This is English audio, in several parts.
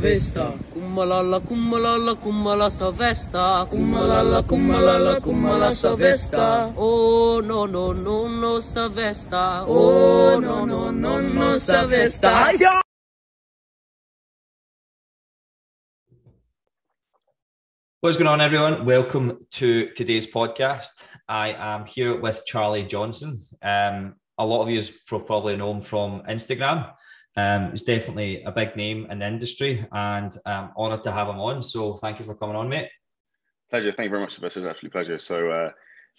savesta. Kummalalla, kummalalla, kummala savesta. Oh no no no no savesta. Oh no no no no savesta. What's going on, everyone? Welcome to today's podcast. I am here with Charlie Johnson. Um, a lot of you probably know him from Instagram. Um, he's definitely a big name in the industry, and I'm honoured to have him on. So, thank you for coming on, mate. Pleasure. Thank you very much, Sylvester. It's actually a pleasure. So, uh,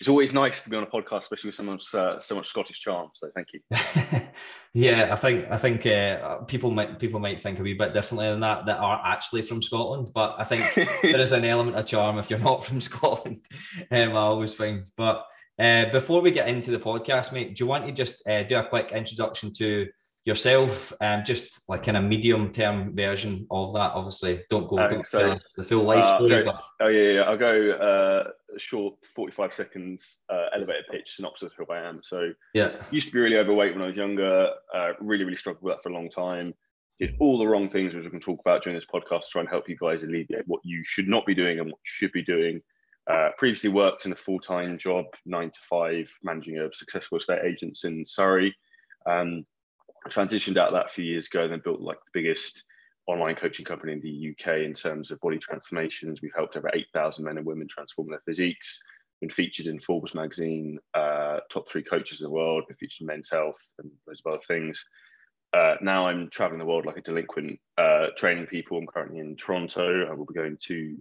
it's always nice to be on a podcast, especially with someone uh, so much Scottish charm. So thank you. yeah, I think I think uh, people might people might think a wee bit differently than that that are actually from Scotland, but I think there is an element of charm if you're not from Scotland. Um, I always find. But uh, before we get into the podcast, mate, do you want to just uh, do a quick introduction to yourself and um, just like in a medium term version of that obviously. Don't go don't so, the full life uh, story but... oh yeah, yeah i'll go uh short 45 seconds uh, elevator pitch synopsis of who i am. So yeah. used to be really overweight when i was younger uh, really really struggled with that for a long time. Did all the wrong things which we can talk about during this podcast to try and help you guys alleviate what you should not be doing and what you should be doing. Uh, previously worked in a full-time job nine to five managing a successful estate agents in surrey. Um, Transitioned out of that a few years ago and then built like the biggest online coaching company in the UK in terms of body transformations. We've helped over 8,000 men and women transform their physiques, been featured in Forbes magazine, uh, top three coaches in the world, been featured in Men's Health and loads of other things. Uh, now I'm traveling the world like a delinquent, uh, training people. I'm currently in Toronto. I will be going to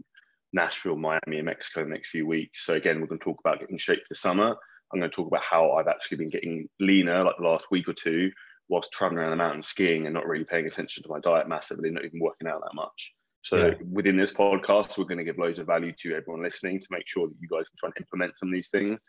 Nashville, Miami, and Mexico in the next few weeks. So again, we're going to talk about getting shape for the summer. I'm going to talk about how I've actually been getting leaner, like the last week or two, whilst traveling around the mountain skiing and not really paying attention to my diet massively, not even working out that much. So yeah. within this podcast, we're going to give loads of value to everyone listening to make sure that you guys can try and implement some of these things.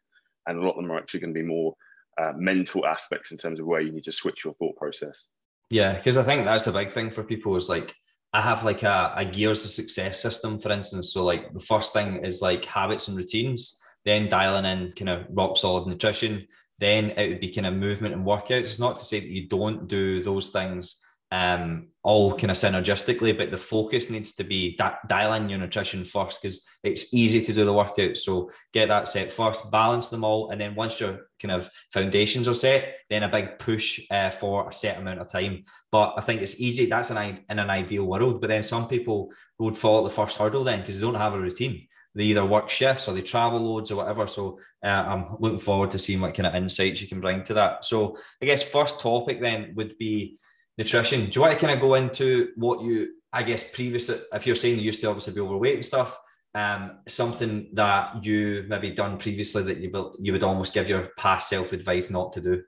And a lot of them are actually going to be more uh, mental aspects in terms of where you need to switch your thought process. Yeah, because I think that's a big thing for people is like I have like a, a gears of success system, for instance. So like the first thing is like habits and routines, then dialing in kind of rock solid nutrition, then it would be kind of movement and workouts. It's not to say that you don't do those things um, all kind of synergistically, but the focus needs to be di- dial in your nutrition first because it's easy to do the workout. So get that set first, balance them all, and then once your kind of foundations are set, then a big push uh, for a set amount of time. But I think it's easy. That's an in an ideal world. But then some people would fall at the first hurdle then because they don't have a routine they either work shifts or they travel loads or whatever. So uh, I'm looking forward to seeing what kind of insights you can bring to that. So I guess first topic then would be nutrition. Do you want to kind of go into what you, I guess, previously, if you're saying you used to obviously be overweight and stuff, um, something that you maybe done previously that you you would almost give your past self advice not to do?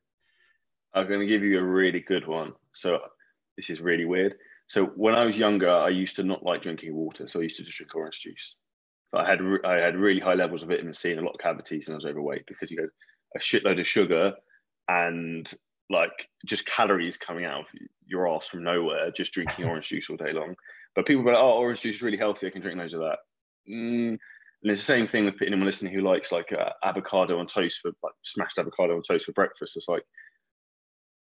I'm going to give you a really good one. So this is really weird. So when I was younger, I used to not like drinking water, so I used to just drink orange juice. I had I had really high levels of vitamin C and a lot of cavities, and I was overweight because you had a shitload of sugar and like just calories coming out of your ass from nowhere, just drinking orange juice all day long. But people go, "Oh, orange juice is really healthy. I can drink loads of that." Mm. And it's the same thing with putting anyone listening who likes like uh, avocado on toast for like smashed avocado on toast for breakfast. It's like,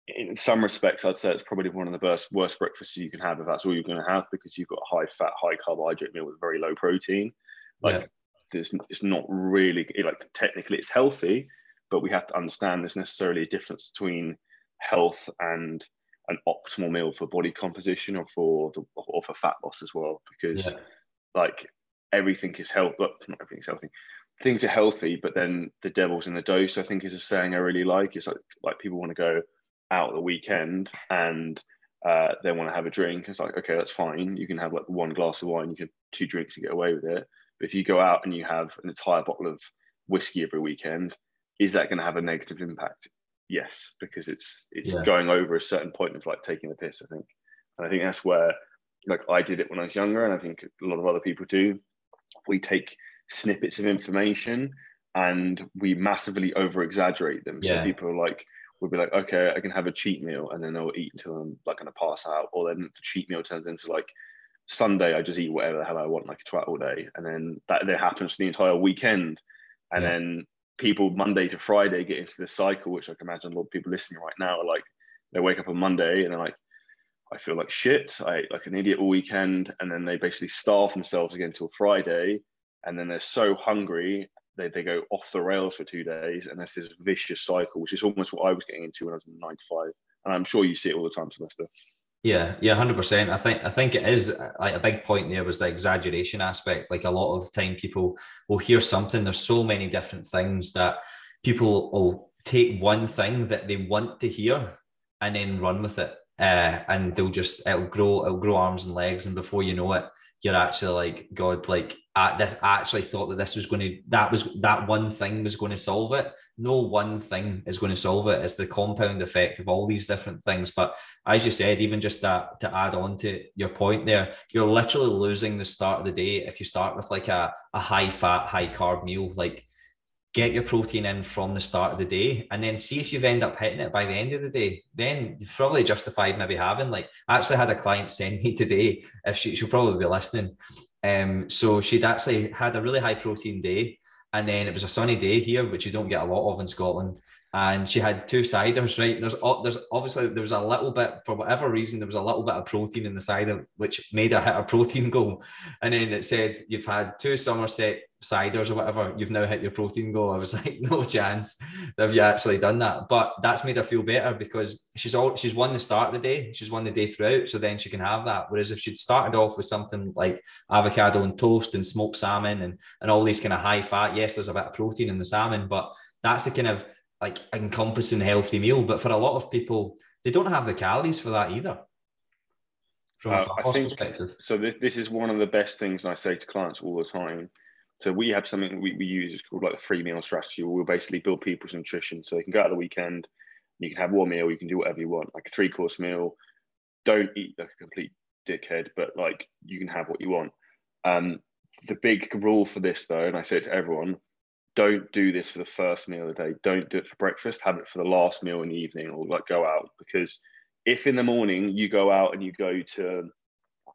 in some respects, I'd say it's probably one of the worst, worst breakfasts you can have if that's all you're going to have because you've got a high fat, high carbohydrate meal with very low protein. Like, yeah. there's it's not really like technically it's healthy, but we have to understand there's necessarily a difference between health and an optimal meal for body composition or for the, or for fat loss as well because yeah. like everything is healthy but not everything's healthy. Things are healthy but then the devil's in the dose i think is a saying i really like. It's like like people want to go out the weekend and uh, they want to have a drink. It's like okay that's fine. You can have like one glass of wine you can two drinks and get away with it but if you go out and you have an entire bottle of whiskey every weekend, is that going to have a negative impact? Yes, because it's it's yeah. going over a certain point of like taking the piss. I think, and I think that's where like I did it when I was younger, and I think a lot of other people do. We take snippets of information and we massively over exaggerate them. Yeah. So people are like will be like, okay, I can have a cheat meal, and then they'll eat until I'm like going to pass out, or then the cheat meal turns into like Sunday I just eat whatever the hell I want, like a twat all day, and then that then happens the entire weekend, and yeah. then people Monday to Friday get into this cycle, which I can imagine a lot of people listening right now are like, they wake up on Monday and they're like, I feel like shit. I ate like an idiot all weekend, and then they basically starve themselves again till Friday, and then they're so hungry they, they go off the rails for two days, and there's this vicious cycle, which is almost what I was getting into when I was in nine to five, and I'm sure you see it all the time, Sylvester. Yeah, yeah, hundred percent. I think I think it is like a big point there was the exaggeration aspect. Like a lot of time, people will hear something. There's so many different things that people will take one thing that they want to hear and then run with it uh, and they'll just it'll grow it'll grow arms and legs and before you know it you're actually like god like I, this, I actually thought that this was going to that was that one thing was going to solve it. No one thing is going to solve it. It's the compound effect of all these different things. But as you said even just that to add on to your point there you're literally losing the start of the day if you start with like a, a high fat high carb meal. Like get your protein in from the start of the day and then see if you've ended up hitting it by the end of the day. Then you've probably justified maybe having like I actually had a client send me today if she, she'll probably be listening. Um so she'd actually had a really high protein day and then it was a sunny day here which you don't get a lot of in Scotland. And she had two ciders right? There's there's obviously there was a little bit for whatever reason there was a little bit of protein in the cider which made her hit a protein goal. And then it said you've had two somerset ciders or whatever, you've now hit your protein goal. I was like, no chance have you actually done that. But that's made her feel better because she's all she's won the start of the day, she's won the day throughout, so then she can have that. Whereas if she'd started off with something like avocado and toast and smoked salmon and, and all these kind of high fat, yes, there's a bit of protein in the salmon, but that's the kind of like encompassing healthy meal. But for a lot of people, they don't have the calories for that either. From uh, a I think, perspective. So this, this is one of the best things I say to clients all the time so we have something we, we use it's called like the free meal strategy. Where we'll basically build people's nutrition so they can go out the weekend. You can have one meal. You can do whatever you want, like a three course meal. Don't eat like a complete dickhead, but like you can have what you want. Um, the big rule for this though, and I say it to everyone, don't do this for the first meal of the day. Don't do it for breakfast. Have it for the last meal in the evening, or like go out because if in the morning you go out and you go to,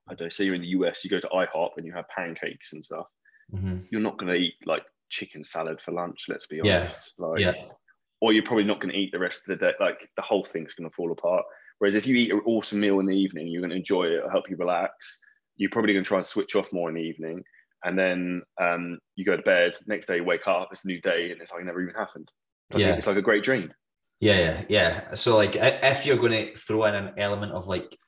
I don't know, say you're in the US, you go to IHOP and you have pancakes and stuff mm-hmm. you're not going to eat like chicken salad for lunch. Let's be honest. Yeah. Like, yeah. Or you're probably not going to eat the rest of the day. Like the whole thing's going to fall apart. Whereas if you eat an awesome meal in the evening, you're going to enjoy it. It'll help you relax. You're probably going to try and switch off more in the evening. And then um, you go to bed. Next day, you wake up. It's a new day, and it's like it never even happened. So yeah. it's like a great dream. Yeah, yeah, yeah. So like, if you're going to throw in an element of like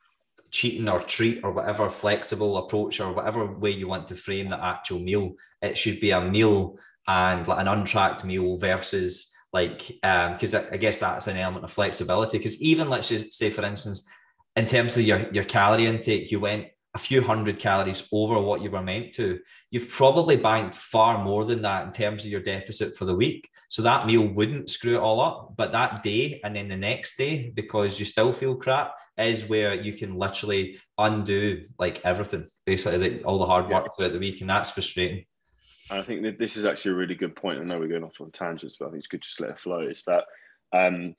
cheating or treat or whatever flexible approach or whatever way you want to frame the actual meal, it should be a meal and like an untracked meal versus like um because I, I guess that's an element of flexibility. Because even let's just say, for instance, in terms of your your calorie intake, you went a few hundred calories over what you were meant to, you've probably banked far more than that in terms of your deficit for the week. So that meal wouldn't screw it all up. But that day and then the next day, because you still feel crap, is where you can literally undo like everything, basically all the hard work throughout the week. And that's frustrating. I think that this is actually a really good point. I know we're going off on tangents, but I think it's good to just let it flow. Is that um,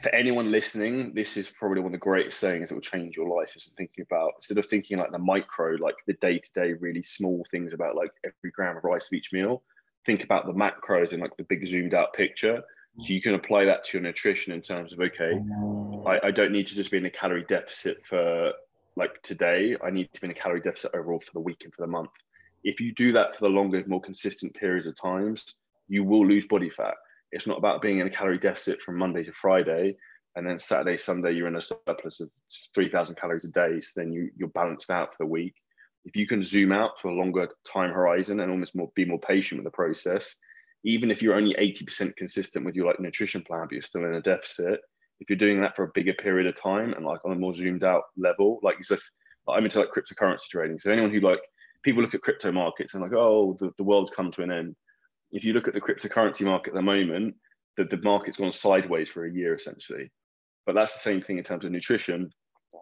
for anyone listening, this is probably one of the greatest sayings that will change your life. Is thinking about instead of thinking like the micro, like the day to day, really small things about like every gram of rice of each meal. Think about the macros and like the big zoomed out picture. So you can apply that to your nutrition in terms of okay, mm. I, I don't need to just be in a calorie deficit for like today. I need to be in a calorie deficit overall for the week and for the month. If you do that for the longer, more consistent periods of times, you will lose body fat it's not about being in a calorie deficit from Monday to Friday, and then Saturday, Sunday you're in a surplus of three thousand calories a day. So then you you're balanced out for the week. If you can zoom out to a longer time horizon and almost more be more patient with the process, even if you're only 80% consistent with your like nutrition plan, but you're still in a deficit, if you're doing that for a bigger period of time and like on a more zoomed out level, like as if like, I'm into like cryptocurrency trading. So anyone who like people look at crypto markets and like, oh, the, the world's come to an end if you look at the cryptocurrency market at the moment, the, the market's gone sideways for a year essentially. But that's the same thing in terms of nutrition.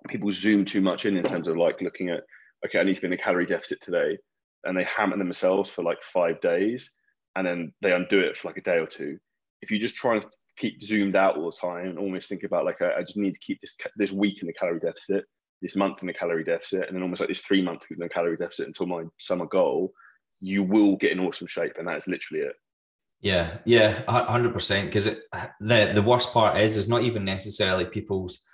People zoom too much in in terms of like looking at, okay, I need to be in a calorie deficit today. And they hammer themselves for like five days and then they undo it for like a day or two. If you just try and keep zoomed out all the time and almost think about like, I, I just need to keep this, this week in the calorie deficit, this month in the calorie deficit, and then almost like this three month in the calorie deficit until my summer goal, you will get in awesome shape, and that is literally it. Yeah, yeah, hundred percent. Because the the worst part is, is not even necessarily people's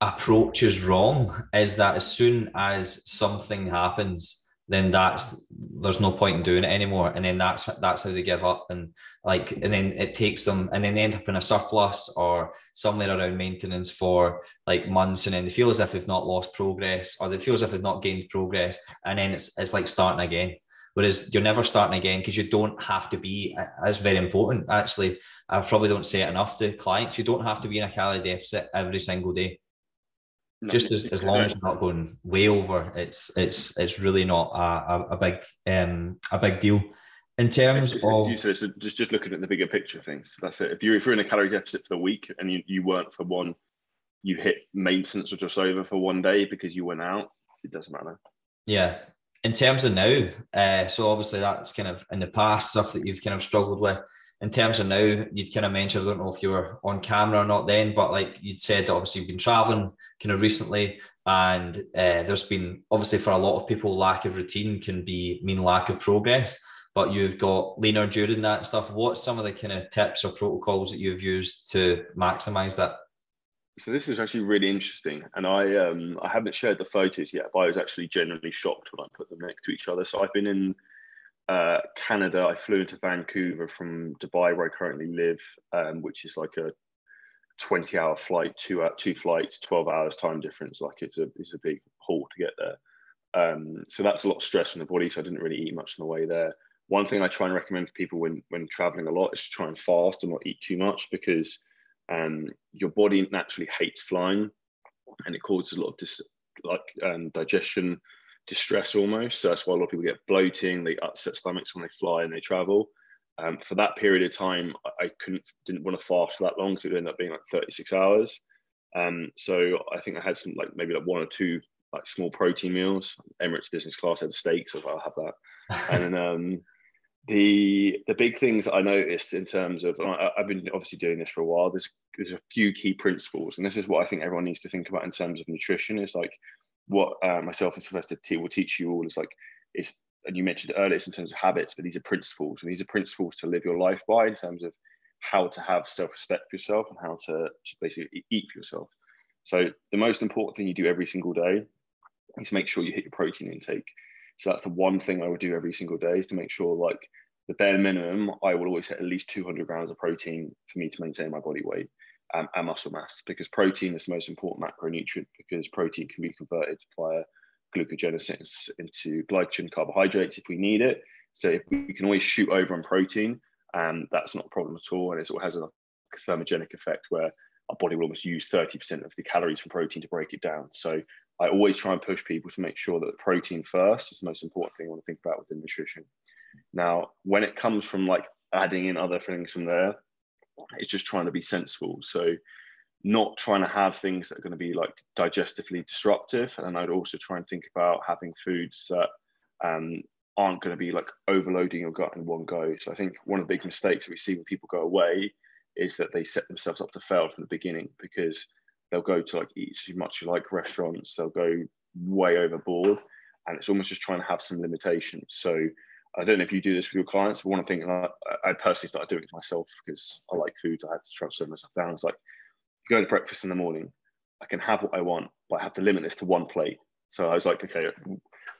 approach is wrong is that as soon as something happens, then that's there's no point in doing it anymore. And then that's that's how they give up. And like, and then it takes them and then they end up in a surplus or somewhere around maintenance for like months. And then they feel as if they've not lost progress or they feel as if they've not gained progress. And then it's it's like starting again. Whereas you're never starting again because you don't have to be. That's very important. Actually, I probably don't say it enough to clients. You don't have to be in a calorie deficit every single day no, just as, as long as you're not going way over, it's it's it's really not a, a, big um a big deal. In terms it's, of it's, it's, just just looking at the bigger picture things. That's it. If you're if you're in a calorie deficit for the week and you, you weren't for one, you hit maintenance or just over for one day because you went out, it doesn't matter. Yeah. In terms of now, uh, so obviously that's kind of in the past stuff that you've kind of struggled with in terms of now, you'd kind of mentioned, I don't know if you were on camera or not then, but like you'd said, obviously you've been traveling kind of recently, and uh, there's been obviously for a lot of people, lack of routine can be mean lack of progress. But you've got leaner during that stuff. What's some of the kind of tips or protocols that you've used to maximize that? So this is actually really interesting, and I um I haven't shared the photos yet, but I was actually genuinely shocked when I put them next to each other. So I've been in uh, Canada, I flew into Vancouver from Dubai, where I currently live, um, which is like a 20 hour flight, two, uh, two flights, 12 hours time difference. Like it's a, it's a big haul to get there. Um, so that's a lot of stress on the body. So I didn't really eat much on the way there. One thing I try and recommend for people when, when traveling a lot is to try and fast and not eat too much because um, your body naturally hates flying and it causes a lot of dis- like um, digestion distress almost. So that's why a lot of people get bloating, they upset stomachs when they fly and they travel. Um, for that period of time, I couldn't didn't want to fast for that long, so it ended up being like 36 hours. Um, so I think I had some like maybe like one or two like small protein meals. Emirates business class had steak, so I'll have that. and then um, the the big things I noticed in terms of I, have been obviously doing this for a while. There's there's a few key principles, and this is what I think everyone needs to think about in terms of nutrition. Is like what uh, myself and Sylvester T will teach you all is like it's and you mentioned earlier it's in terms of habits, but these are principles, and these are principles to live your life by in terms of how to have self-respect for yourself and how to, to basically eat for yourself. So the most important thing you do every single day is make sure you hit your protein intake. So that's the one thing I would do every single day is to make sure like the bare minimum, I will always hit at least 200 grams of protein for me to maintain my body weight um, and muscle mass because protein is the most important macronutrient because protein can be converted via glucogenesis into glycogen carbohydrates if we need it. So if we can always shoot over on protein, um, that's not a problem at all. And it sort of has a thermogenic effect where our body will almost use 30% of the calories from protein to break it down. So I always try and push people to make sure that protein first is the most important thing I want to think about within nutrition. Now, when it comes from like adding in other things from there, it's just trying to be sensible. So not trying to have things that are going to be like digestively disruptive. And I'd also try and think about having foods that um, aren't going to be like overloading your gut in one go. So I think one of the big mistakes that we see when people go away is that they set themselves up to fail from the beginning because they'll go to like eat too much like restaurants, they'll go way overboard. And it's almost just trying to have some limitations. So I don't know if you do this with your clients, but one thing I, I personally started doing it myself because I like food. I had to try to slow myself down. It's like go to breakfast in the morning, I can have what I want, but I have to limit this to one plate. So I was like, okay,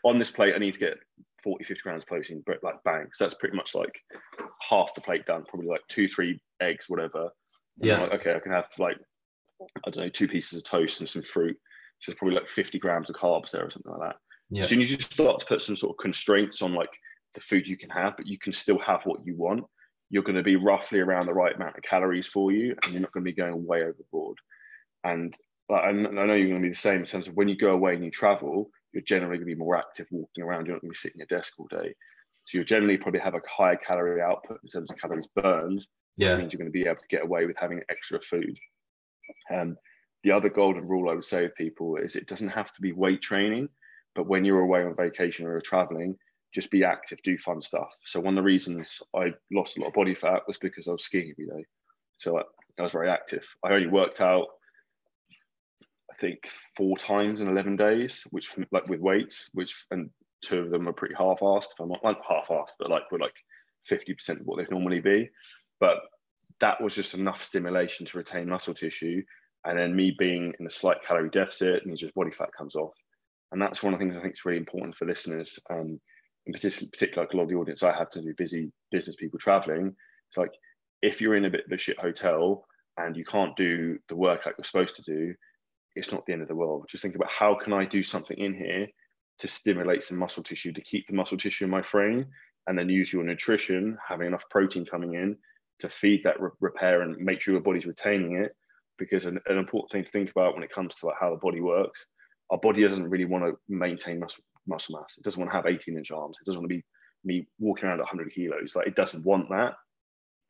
on this plate, I need to get 40, 50 grams of protein, but like bang. So that's pretty much like half the plate done, probably like two, three eggs, whatever. And yeah. Like, okay, I can have like, I don't know, two pieces of toast and some fruit. So it's probably like 50 grams of carbs there or something like that. Yeah. As you start to put some sort of constraints on like the food you can have, but you can still have what you want, you're going to be roughly around the right amount of calories for you, and you're not going to be going way overboard. And I know you're going to be the same in terms of when you go away and you travel, you're generally going to be more active walking around. You're not going to be sitting at your desk all day. So you'll generally probably have a higher calorie output in terms of calories burned, yeah. which means you're going to be able to get away with having extra food. Um, the other golden rule I would say to people is it doesn't have to be weight training, but when you're away on vacation or you're traveling, just be active, do fun stuff. So one of the reasons I lost a lot of body fat was because I was skiing every day. So I, I was very active. I only worked out, I think, four times in 11 days, which like with weights, which, and two of them are pretty half-assed. If I'm not like half-assed, but like we're like 50% of what they'd normally be. But that was just enough stimulation to retain muscle tissue And then me being in a slight calorie deficit means just body fat comes off. And that's one of the things I think is really important for listeners. Um, in particular, particular, like a lot of the audience I have to do busy business people traveling. It's like if you're in a bit of a shit hotel and you can't do the work like you're supposed to do, it's not the end of the world. Just think about how can I do something in here to stimulate some muscle tissue to keep the muscle tissue in my frame, and then use your nutrition, having enough protein coming in to feed that re- repair and make sure your body's retaining it. Because an, an, important thing to think about when it comes to like how the body works, our body doesn't really want to maintain muscle muscle mass. It doesn't want to have 18 inch arms. It doesn't want to be me walking around 100 kilos. Like it doesn't want that.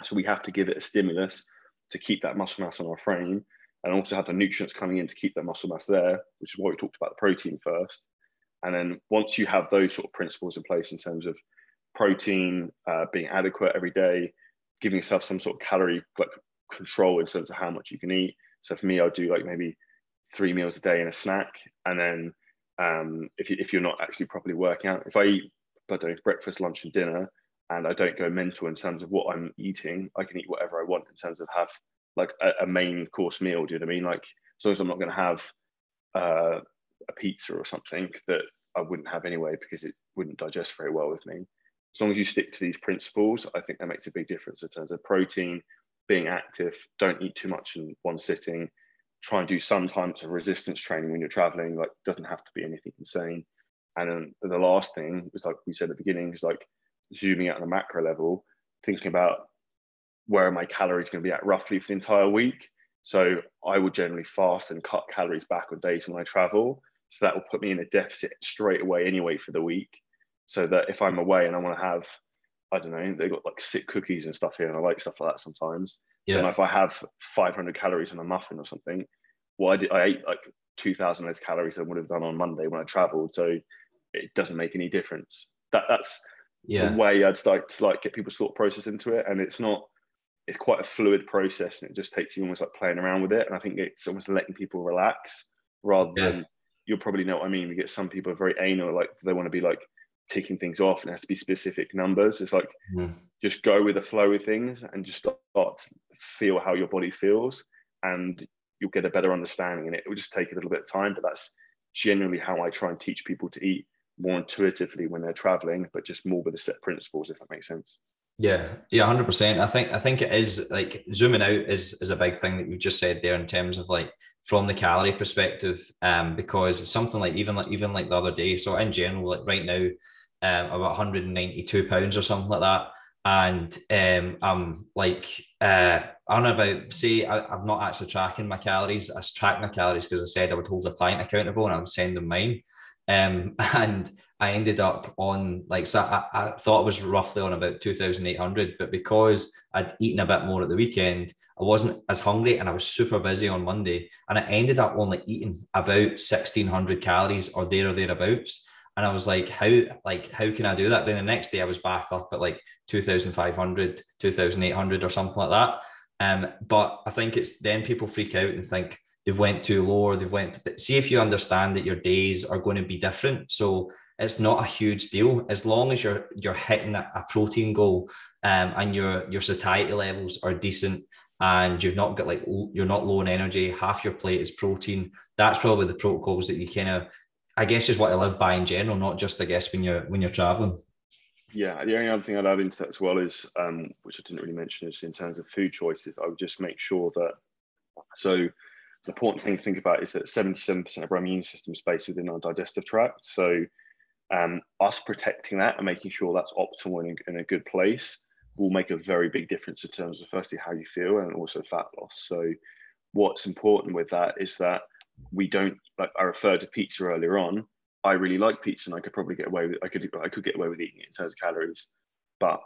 So we have to give it a stimulus to keep that muscle mass on our frame and also have the nutrients coming in to keep that muscle mass there, which is why we talked about the protein first. And then once you have those sort of principles in place in terms of protein uh, being adequate every day, giving yourself some sort of calorie like control in terms of how much you can eat. So for me, I'll do like maybe three meals a day and a snack. And then um, if, you, if you're not actually properly working out, if I eat I don't know, breakfast, lunch, and dinner, and I don't go mental in terms of what I'm eating, I can eat whatever I want in terms of have like a, a main course meal. Do you know what I mean? Like as long as I'm not going to have uh, a pizza or something that I wouldn't have anyway because it wouldn't digest very well with me. As long as you stick to these principles, I think that makes a big difference in terms of protein, being active, don't eat too much in one sitting, try and do some types of resistance training when you're traveling, like doesn't have to be anything insane. And then the last thing was like we said at the beginning, is like zooming out on a macro level, thinking about where my calories going to be at roughly for the entire week. So I would generally fast and cut calories back on days when I travel. So that will put me in a deficit straight away anyway for the week. So that if I'm away and I want to have, I don't know, they've got like sick cookies and stuff here, and I like stuff like that sometimes. Yeah. And if I have 500 calories on a muffin or something, well, I, did, I ate like 2,000 less calories than I would have done on Monday when I traveled. So it doesn't make any difference. That that's yeah. the way I'd start to like get people's thought process into it, and it's not. It's quite a fluid process, and it just takes you almost like playing around with it. And I think it's almost letting people relax rather yeah. than you'll probably know what I mean. We get some people are very anal, like they want to be like ticking things off and it has to be specific numbers. It's like mm. just go with the flow of things and just start to feel how your body feels and you'll get a better understanding. And it will just take a little bit of time, but that's generally how I try and teach people to eat more intuitively when they're traveling, but just more with the set principles, if that makes sense. Yeah, yeah, hundred percent. I think I think it is like zooming out is is a big thing that you just said there in terms of like from the calorie perspective, um, because something like even like even like the other day. So in general, like right now, um, about 192 pounds or something like that, and um, I'm like uh, I don't know about say I, am not actually tracking my calories. I track my calories because I said I would hold the client accountable and I would send them mine. Um, and I ended up on like so I, I thought it was roughly on about 2,800, but because I'd eaten a bit more at the weekend, I wasn't as hungry and I was super busy on Monday. And I ended up only eating about 1,600 calories or there or thereabouts. And I was like, how like how can I do that? Then the next day I was back up at like 2,500, 2,800 or something like that. Um, but I think it's then people freak out and think, they've went too low or they've went to, see if you understand that your days are going to be different. So it's not a huge deal. As long as you're you're hitting a, protein goal um, and your your satiety levels are decent and you've not got like you're not low in energy half your plate is protein that's probably the protocols that you kind of i guess is what i live by in general not just i guess when you're when you're traveling. Yeah the only other thing i'd add into that as well is um, which i didn't really mention is in terms of food choices i would just make sure that so the important thing to think about is that 77% of our immune system is based within our digestive tract. So um, us protecting that and making sure that's optimal in, in a good place will make a very big difference in terms of firstly how you feel and also fat loss. So what's important with that is that we don't like I referred to pizza earlier on. I really like pizza and I could probably get away with I could I could get away with eating it in terms of calories. But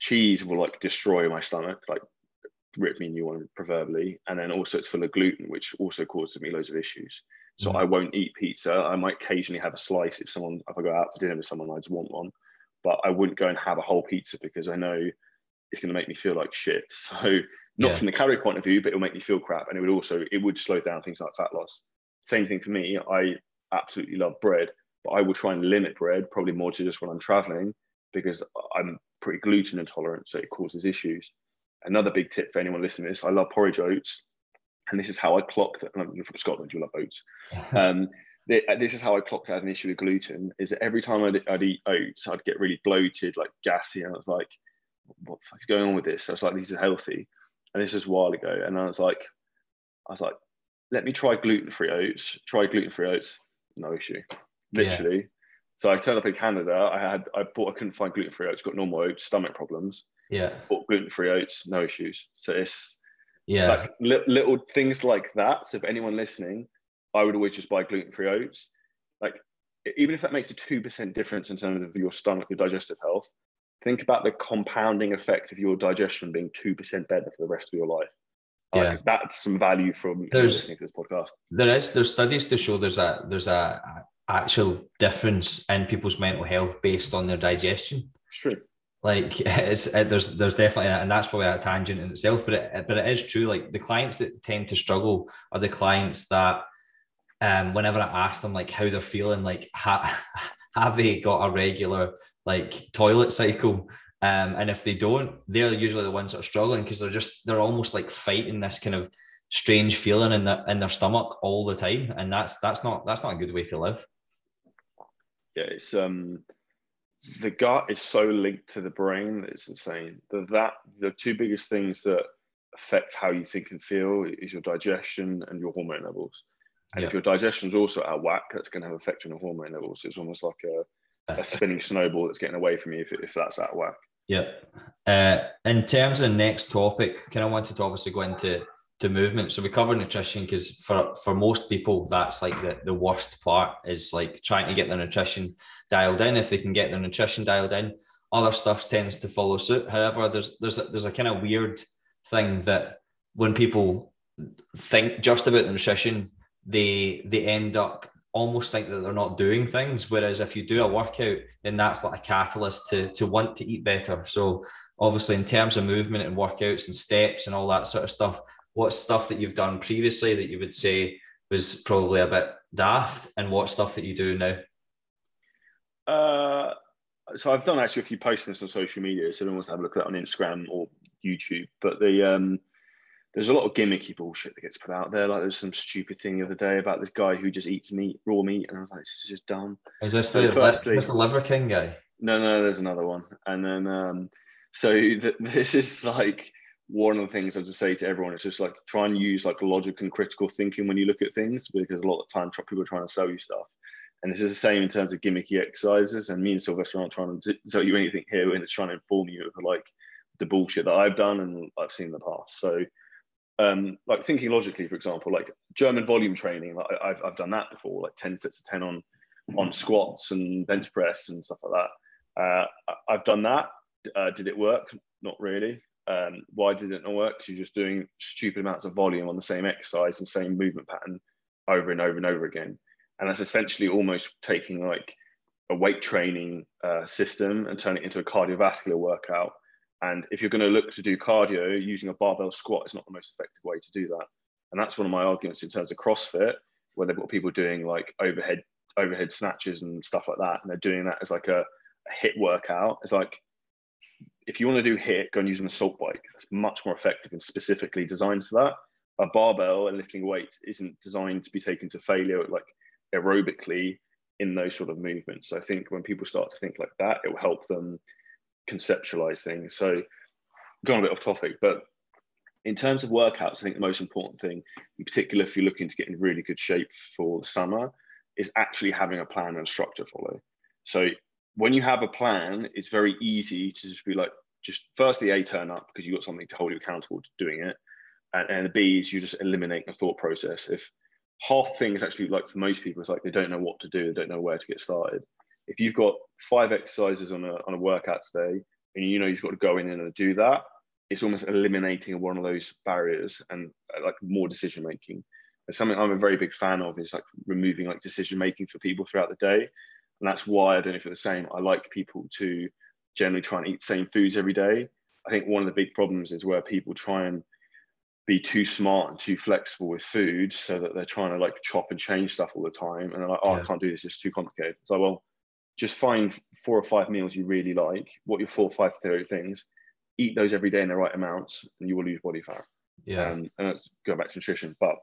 cheese will like destroy my stomach. Like rip me a new one proverbially and then also it's full of gluten which also causes me loads of issues. So mm. i won't eat pizza. I might occasionally have a slice if someone if i go out for dinner with someone i just want one but i wouldn't go and have a whole pizza because i know it's going to make me feel like shit. So not yeah. from the calorie point of view but it'll make me feel crap and it would also it would slow down things like fat loss. Same thing for me. I absolutely love bread but i will try and limit bread probably more to just when i'm traveling because i'm pretty gluten intolerant so it causes issues another big tip for anyone listening to this, I love porridge oats. and this is how I clocked that. I'm from Scotland, you love oats. Um, this is how I clocked had an issue with gluten. Is that every time I'd, I'd, eat oats, I'd get really bloated, like gassy, and I was like, "What the fuck is going on with this?" I was like, "These are healthy," and this is a while ago, and I was like, "I was like, let me try gluten-free oats. Try gluten-free oats, no issue, literally." Yeah. So I turned up in Canada. I had I bought I couldn't find gluten-free oats. Got normal oats, stomach problems. Yeah. Bought gluten-free oats, no issues. So it's yeah, like li- little things like that. So if anyone listening I would always just buy gluten free oats. Like, even if that makes a 2% difference in terms of your stomach, your digestive health, think about the compounding effect of your digestion being 2% better for the rest of your life. Yeah. Like, that's some value from there's, listening to this podcast. There is, there's studies to show there's a, there's a, actual difference in people's mental health based on their digestion. It's true. Like it's it, there's there's definitely and that's probably a tangent in itself, but it but it is true. Like the clients that tend to struggle are the clients that um, whenever I ask them like how they're feeling, like ha- have they got a regular like toilet cycle? Um, and if they don't, they're usually the ones that are struggling because they're just they're almost like fighting this kind of strange feeling in their in their stomach all the time, and that's that's not that's not a good way to live. Yeah, it's um the gut is so linked to the brain that it's insane. The that the two biggest things that affect how you think and feel is your digestion and your hormone levels. And yeah. if your digestion is also out of whack, that's going to have effect on your hormone levels. It's almost like a, a spinning snowball that's getting away from you if, if that's out of whack. Yeah. Uh, in terms of next topic, kind of wanted to obviously go into to movement. So we cover nutrition because for for most people, that's like the, the worst part is like trying to get their nutrition dialed in. If they can get their nutrition dialed in, other stuff tends to follow suit. However, there's there's a, there's a kind of weird thing that when people think just about nutrition they they end up almost think that they're not doing things. Whereas if you do a workout, then that's like a catalyst to to want to eat better. So obviously, in terms of movement and workouts and steps and all that sort of stuff, what stuff that you've done previously that you would say was probably a bit daft, and what stuff that you do now? Uh, so I've done actually a few posts on social media, so anyone wants to have a look at that on Instagram or YouTube. But the um, there's a lot of gimmicky bullshit that gets put out there. Like there's some stupid thing the other day about this guy who just eats meat, raw meat, and I was like, this is just dumb. Is this the, firstly, this the Liver King guy? No, no, there's another one. And then um, so th- this is like one of the things I just say to everyone. is just like try and use like logic and critical thinking when you look at things, because a lot of time people are trying to sell you stuff. And this is the same in terms of gimmicky exercises. And me and Sylvester aren't trying to tell you anything here, and it's trying to inform you of like the bullshit that I've done and I've seen in the past. So um, like thinking logically, for example, like German volume training, like I've, I've done that before, like 10 sets of 10 on, on squats and bench press and stuff like that. Uh, I've done that. Uh, did it work? Not really. Um, why did it not work? Because you're just doing stupid amounts of volume on the same exercise and same movement pattern over and over and over again. And that's essentially almost taking like a weight training uh, system and turning it into a cardiovascular workout and if you're going to look to do cardio, using a barbell squat is not the most effective way to do that. And that's one of my arguments in terms of CrossFit, where they've got people doing like overhead overhead snatches and stuff like that, and they're doing that as like a, a HIIT workout. It's like if you want to do HIIT, go and use an assault bike. That's much more effective and specifically designed for that. A barbell and lifting weights isn't designed to be taken to failure like aerobically in those sort of movements. So I think when people start to think like that, it will help them conceptualize things. So, gone a bit off topic, but in terms of workouts, I think the most important thing, in particular, if you're looking to get in really good shape for the summer, is actually having a plan and structure follow. So, when you have a plan, it's very easy to just be like, just firstly, A, turn up because you've got something to hold you accountable to doing it. And, and B is you just eliminate the thought process. If half things actually, like for most people, it's like they don't know what to do, they don't know where to get started if you've got five exercises on a, on a workout today and you know you've got to go in and do that, it's almost eliminating one of those barriers and uh, like more decision making. Something I'm a very big fan of is like removing like decision making for people throughout the day. And that's why I don't know if you're the same. I like people to generally try and eat the same foods every day. I think one of the big problems is where people try and be too smart and too flexible with food so that they're trying to like chop and change stuff all the time. And they're like, oh, yeah. I can't do this. It's too complicated. So, well, just find four or five meals you really like, what your four or five favorite things, eat those every day in the right amounts, and you will lose body fat. Yeah. Um, and let's go back to nutrition. But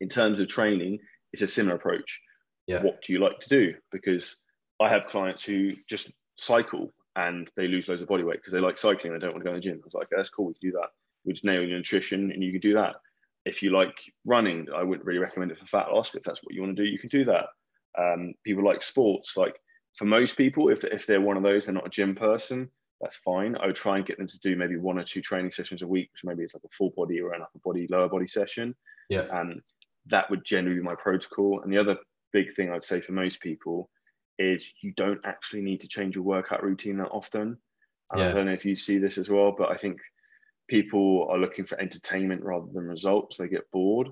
in terms of training, it's a similar approach. Yeah. What do you like to do? Because I have clients who just cycle and they lose loads of body weight because they like cycling. And they don't want to go to the gym. I was like, okay, that's cool. We can do that. We just nail your nutrition and you can do that. If you like running, I wouldn't really recommend it for fat loss. But if that's what you want to do, you can do that. Um, people like sports. Like for most people, if, if they're one of those, they're not a gym person, that's fine. I would try and get them to do maybe one or two training sessions a week, which maybe is like a full body or an upper body, lower body session. Yeah. And that would generally be my protocol. And the other big thing I'd say for most people is you don't actually need to change your workout routine that often. Yeah. I don't know if you see this as well, but I think people are looking for entertainment rather than results. They get bored.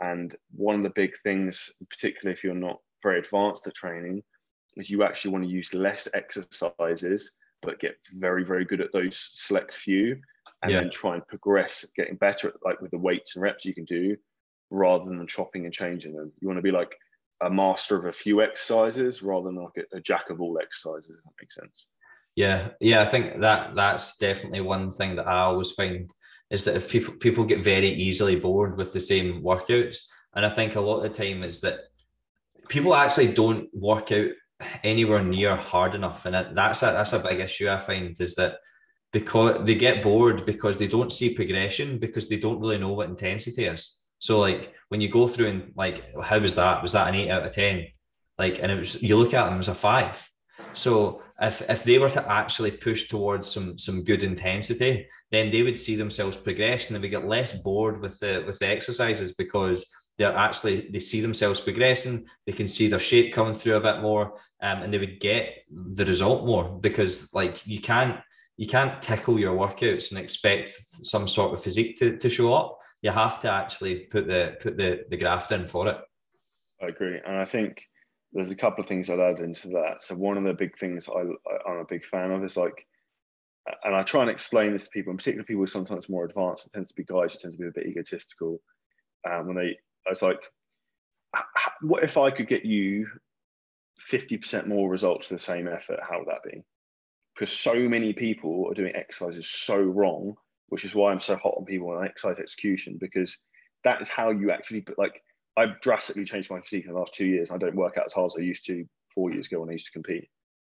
And one of the big things, particularly if you're not very advanced at training, is you actually want to use less exercises, but get very, very good at those select few and Yeah. then try and progress, getting better at like with the weights and reps you can do rather than chopping and changing them. You want to be like a master of a few exercises rather than like a, a jack of all exercises, that makes sense. Yeah, yeah, I think that that's definitely one thing that I always find is that if people people get very easily bored with the same workouts, and I think a lot of the time is that people actually don't work out anywhere near hard enough, and that's a, that's a big issue I find is that because they get bored because they don't see progression because they don't really know what intensity is. So like when you go through and like how was that? Was that an eight out of ten? Like and it was you look at them as a five. So if if they were to actually push towards some some good intensity, then they would see themselves progress and they would get less bored with the with the exercises because they're actually they see themselves progressing. They can see their shape coming through a bit more, um, and they would get the result more because like you can't you can't tickle your workouts and expect some sort of physique to, to show up. You have to actually put the put the the graft in for it. I agree, and I think there's a couple of things I'd add into that. So one of the big things I, I'm a big fan of is like, and I try and explain this to people, in particular people who are sometimes more advanced. It tends to be guys who tend to be a bit egotistical. Um, when they, I was like, "H- h- what if I could get you 50% more results for the same effort? How would that be? Because so many people are doing exercises so wrong, which is why I'm so hot on people on exercise execution because that is how you actually put like I've drastically changed my physique in the last two years. I don't work out as hard as I used to four years ago when I used to compete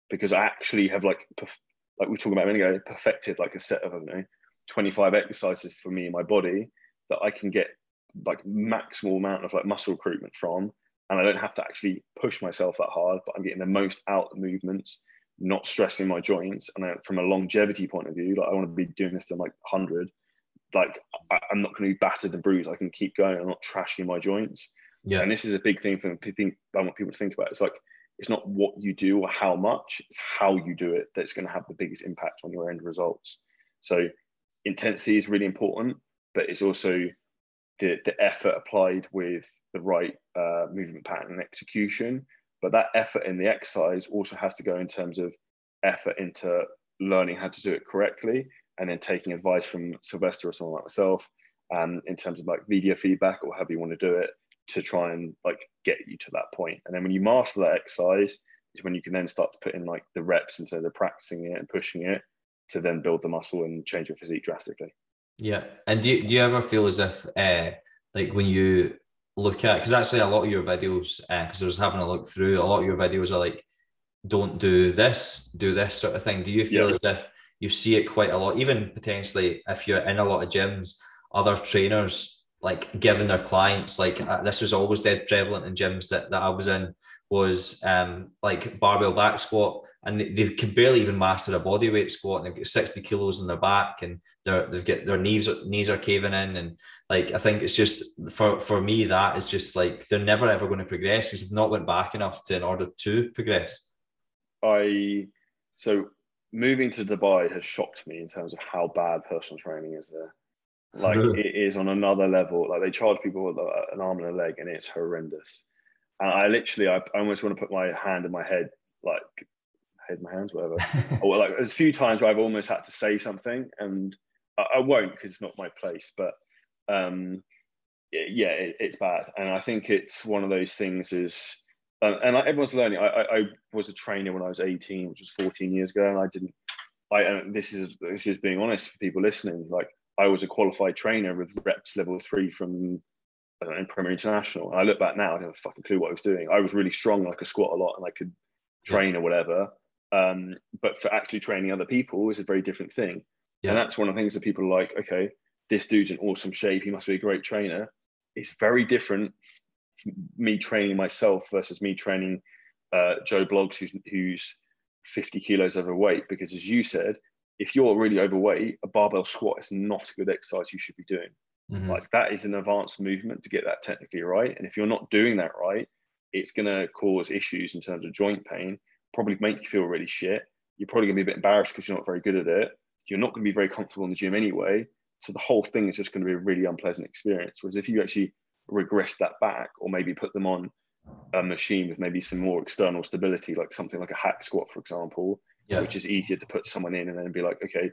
because I actually have like perf- like we were talking about a minute ago, perfected like a set of I don't know 25 exercises for me and my body that I can get like maximal amount of like muscle recruitment from, and I don't have to actually push myself that hard, but I'm getting the most out of movements, not stressing my joints. And I, from a longevity point of view, like I want to be doing this to like 100 like I, I'm not going to be battered and bruised. I can keep going. I'm not trashing my joints. Yeah, And this is a big thing for think I want people to think about. It's like it's not what you do or how much, it's how you do it that's going to have the biggest impact on your end results. So intensity is really important, but it's also the, the effort applied with the right uh, movement pattern and execution. But that effort in the exercise also has to go in terms of effort into learning how to do it correctly and then taking advice from Sylvester or someone like myself um, in terms of like video feedback or however you want to do it to try and like get you to that point. And then when you master that exercise, is when you can then start to put in like the reps into the practicing it and pushing it to then build the muscle and change your physique drastically. Yeah, and do you, do you ever feel as if, uh, like when you look at, because actually a lot of your videos, uh, because I was having a look through, a lot of your videos are like, don't do this, do this sort of thing. Do you feel Yeah. as if you see it quite a lot, even potentially if you're in a lot of gyms, other trainers like giving their clients, like uh, this was always dead prevalent in gyms that, that I was in, was um like barbell back squat and they, they can barely even master a body weight squat and they've got 60 kilos on their back and they're they've got their knees knees are caving in and like I think it's just for for me that is just like they're never ever going to progress because they've not went back enough to in order to progress. I so moving to Dubai has shocked me in terms of how bad personal training is there. Like it is on another level. Like they charge people with uh, an arm and a leg, and it's horrendous. And I literally, I, I almost want to put my hand in my head, like head in my hands, whatever. or like there's a few times where I've almost had to say something, and I, I won't because it's not my place. But um, yeah, it, it's bad, and I think it's one of those things. Is and, and like everyone's learning. I, I, I was a trainer when I was 18, which was 14 years ago, and I didn't. I and this is this is being honest for people listening. Like I was a qualified trainer with reps level three from know, in Premier International. And I look back now, I have a fucking clue what I was doing. I was really strong, I could squat a lot and I could train or whatever. Um, but for actually training other people is a very different thing. Yeah. And that's one of the things that people are like, okay, this dude's in awesome shape. He must be a great trainer. It's very different me training myself versus me training uh, Joe Bloggs, who's, who's 50 kilos overweight. Because as you said, if you're really overweight, a barbell squat is not a good exercise you should be doing. Mm-hmm. Like that is an advanced movement to get that technically right. And if you're not doing that right, it's going to cause issues in terms of joint pain, probably make you feel really shit. You're probably going to be a bit embarrassed because you're not very good at it. You're not going to be very comfortable in the gym anyway. So the whole thing is just going to be a really unpleasant experience. Whereas if you actually regress that back or maybe put them on a machine with maybe some more external stability, like something like a hack squat, for example, yeah. which is easier to put someone in and then be like, okay,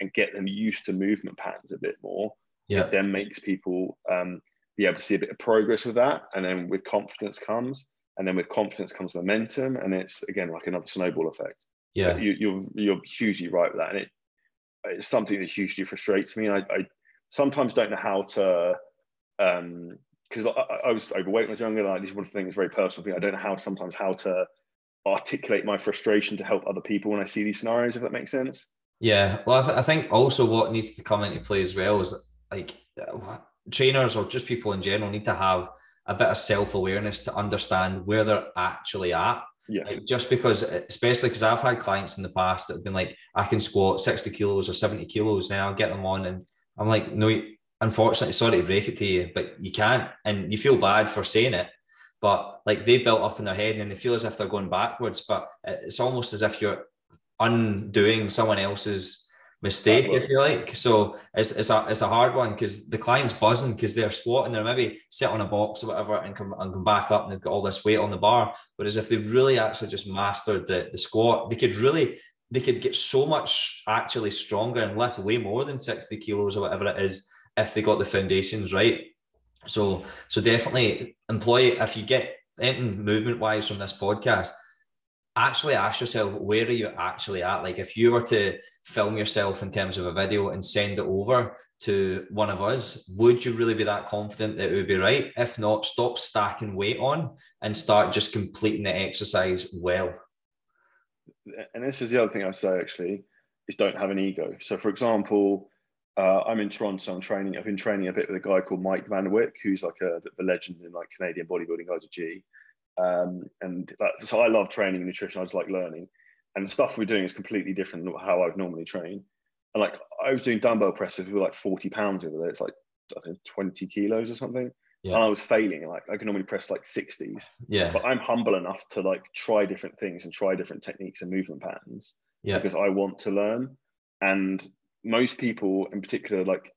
and get them used to movement patterns a bit more. Yeah. It then makes people um, be able to see a bit of progress with that. And then with confidence comes, and then with confidence comes momentum. And it's again like another snowball effect. Yeah. you, are you're, you're hugely right with that. And it, it's something that hugely frustrates me. I, I sometimes don't know how to um, because I, I, was overweight when I was younger. Like, this is one of the things very personal. Thing. I don't know how sometimes how to articulate my frustration to help other people when I see these scenarios. If that makes sense. Yeah, well, I, th- I think also what needs to come into play as well is like uh, trainers or just people in general need to have a bit of self awareness to understand where they're actually at. Yeah. Like just because, especially because I've had clients in the past that have been like, I can squat 60 kilos or 70 kilos now, I'll get them on. And I'm like, no, unfortunately, sorry to break it to you, but you can't. And you feel bad for saying it. But like they built up in their head and then they feel as if they're going backwards. But it's almost as if you're undoing someone else's mistake, if you like. So it's, it's a it's a hard one because the client's buzzing because they're squatting, they're maybe sit on a box or whatever and come and come back up and they've got all this weight on the bar. Whereas if they really actually just mastered the, the squat, they could really they could get so much actually stronger and lift way more than 60 kilos or whatever it is if they got the foundations right. So so definitely employ if you get anything movement wise from this podcast, actually ask yourself where are you actually at? Like if you were to film yourself in terms of a video and send it over to one of us, would you really be that confident that it would be right? If not, stop stacking weight on and start just completing the exercise well. And this is the other thing I say actually is don't have an ego. So for example, uh, I'm in Toronto. I'm training. I've been training a bit with a guy called Mike Van Wyck, who's like a the legend in like Canadian bodybuilding guys a G. Um, and so I love training and nutrition. I just like learning, and the stuff we're doing is completely different than how I'd normally train. And like I was doing dumbbell presses with like 40 pounds over there. It's like I think 20 kilos or something. Yeah. And I was failing. Like I can normally press like 60s. Yeah. But I'm humble enough to like try different things and try different techniques and movement patterns. Yeah. Because I want to learn. And most people in particular, like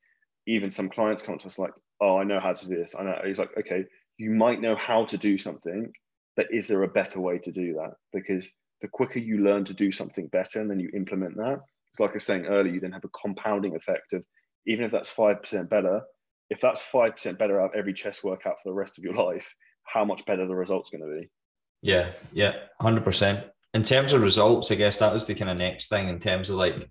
even some clients come to us like, oh, I know how to do this. I know. He's like, okay, you might know how to do something, but is there a better way to do that? Because the quicker you learn to do something better and then you implement that, like I was saying earlier, you then have a compounding effect of even if that's 5% better, if that's 5% better out of every chest workout for the rest of your life, how much better the result's going to be. Yeah, yeah, 100%. In terms of results, I guess that was the kind of next thing in terms of like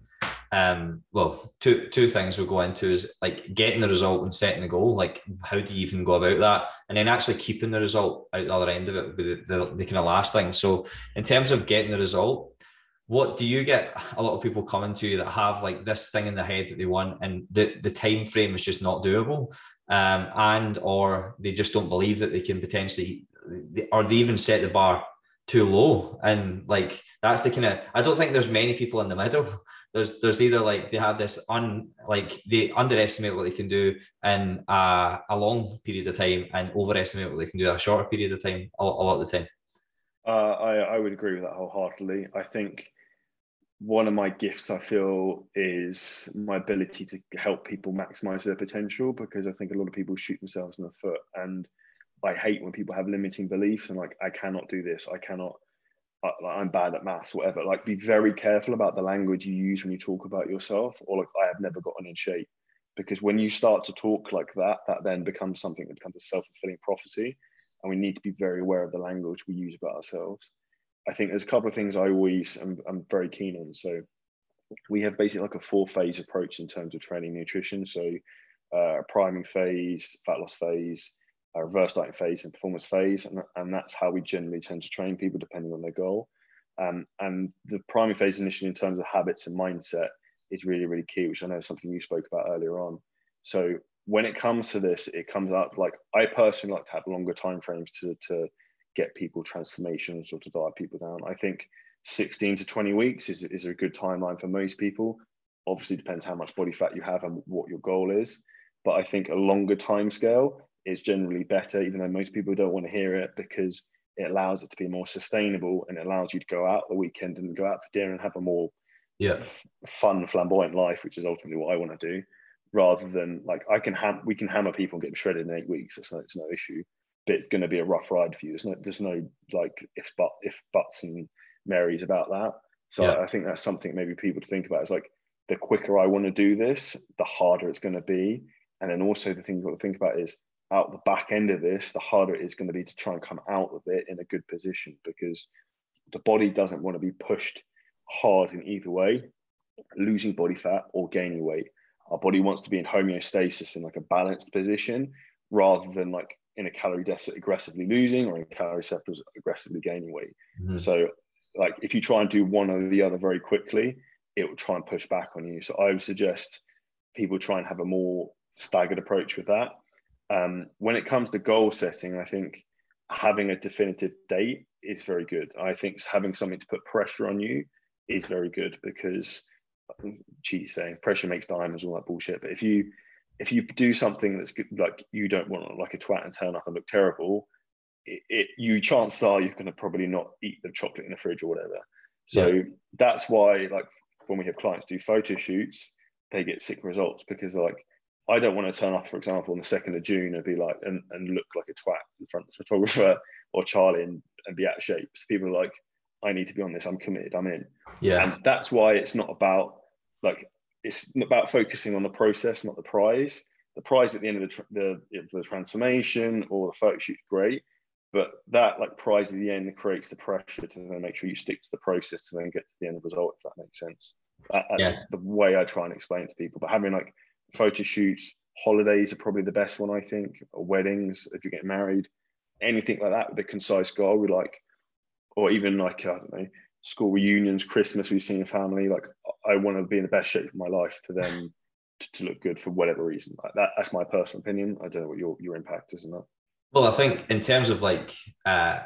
um, well, two two things we'll go into is like getting the result and setting the goal. Like, how do you even go about that? And then actually keeping the result out the other end of it be the, the, the kind of last thing. So, in terms of getting the result, what do you get a lot of people coming to you that have like this thing in their head that they want and the, the time frame is just not doable um, and or they just don't believe that they can potentially or they even set the bar too low. And like that's the kind of i don't think there's many people in the middle. There's there's either like they have this un like they underestimate what they can do in a, a long period of time and overestimate what they can do in a shorter period of time a, a lot of the time. Uh, I, I would agree with that wholeheartedly. I think one of my gifts i feel is my ability to help people maximize their potential because i think a lot of people shoot themselves in the foot. And I hate when people have limiting beliefs and like I cannot do this, I cannot, I, am bad at maths, whatever. Like, be very careful about the language you use when you talk about yourself, or like I have never gotten in shape, because when you start to talk like that, that then becomes something that becomes a self fulfilling prophecy, and we need to be very aware of the language we use about ourselves. I think there's a couple of things I always am, I'm very keen on. So, we have basically like a four phase approach in terms of training nutrition. So, uh, priming phase, fat loss phase, a reverse dieting phase, and performance phase, and, and that's how we generally tend to train people depending on their goal. Um, and the primary phase initially in terms of habits and mindset is really really key, which I know is something you spoke about earlier on. So when it comes to this, it comes out like I personally like to have longer time frames to to get people transformations or to diet people down. I think 16 to 20 weeks is, is a good timeline for most people. Obviously, depends how much body fat you have and what your goal is. But I think a longer time scale is generally better, even though most people don't want to hear it because it allows it to be more sustainable and it allows you to go out the weekend and go out for dinner and have a more yeah f- fun, flamboyant life, which is ultimately what I want to do. Rather than like I can ham- we can hammer people and get them shredded in eight weeks. It's no, it's no issue, but it's going to be a rough ride for you. There's no, there's no like if but if buts and Marys about that. So yeah. I think that's something maybe people to think about. Is like the quicker I want to do this, the harder it's going to be. And then also the thing you've got to think about is out the back end of this, the harder it is going to be to try and come out of it in a good position because the body doesn't want to be pushed hard in either way, losing body fat or gaining weight. Our body wants to be in homeostasis in like a balanced position rather than like in a calorie deficit aggressively losing or in calorie surplus aggressively gaining weight. Mm-hmm. So like if you try and do one or the other very quickly, it will try and push back on you. So I would suggest people try and have a more staggered approach with that. Um, when it comes to goal setting, I think having a definitive date is very good. I think having something to put pressure on you is very good because cheesy saying pressure makes diamonds, all that bullshit. But if you if you do something that's good, like you don't want to look like a twat and turn up and look terrible, it, it, you chances are you're going to probably not eat the chocolate in the fridge or whatever. So yeah. that's why, like, when we have clients do photo shoots, they get sick results because like, I don't want to turn up, for example, on the second of June and be like and, and look like a twat in front of the photographer or Charlie and, and be out of shape. So people are like, I need to be on this. I'm committed. I'm in. Yeah. And that's why it's not about like it's about focusing on the process, not the prize. The prize at the end of the, the, the transformation or the photo shoot great, but that like prize at the end creates the pressure to then make sure you stick to the process to then get to the end result, if that makes sense. That, that's yeah. the way I try and explain it to people. But having like photo shoots, holidays are probably the best one, I think, or weddings, if you're getting married, anything like that with a concise goal, we like, or even like, I don't know, school reunions, Christmas, we see a family, like I want to be in the best shape of my life to then to, to look good for whatever reason. Like that, that's my personal opinion. I don't know what your, your impact is on that. Well, I think in terms of like, uh,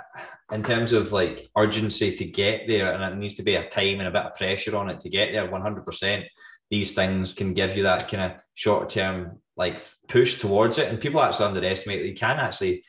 in terms of like urgency to get there, and it needs to be a time and a bit of pressure on it to get there. One hundred percent, these things can give you that kind of short term like push towards it, and people actually underestimate that you can actually.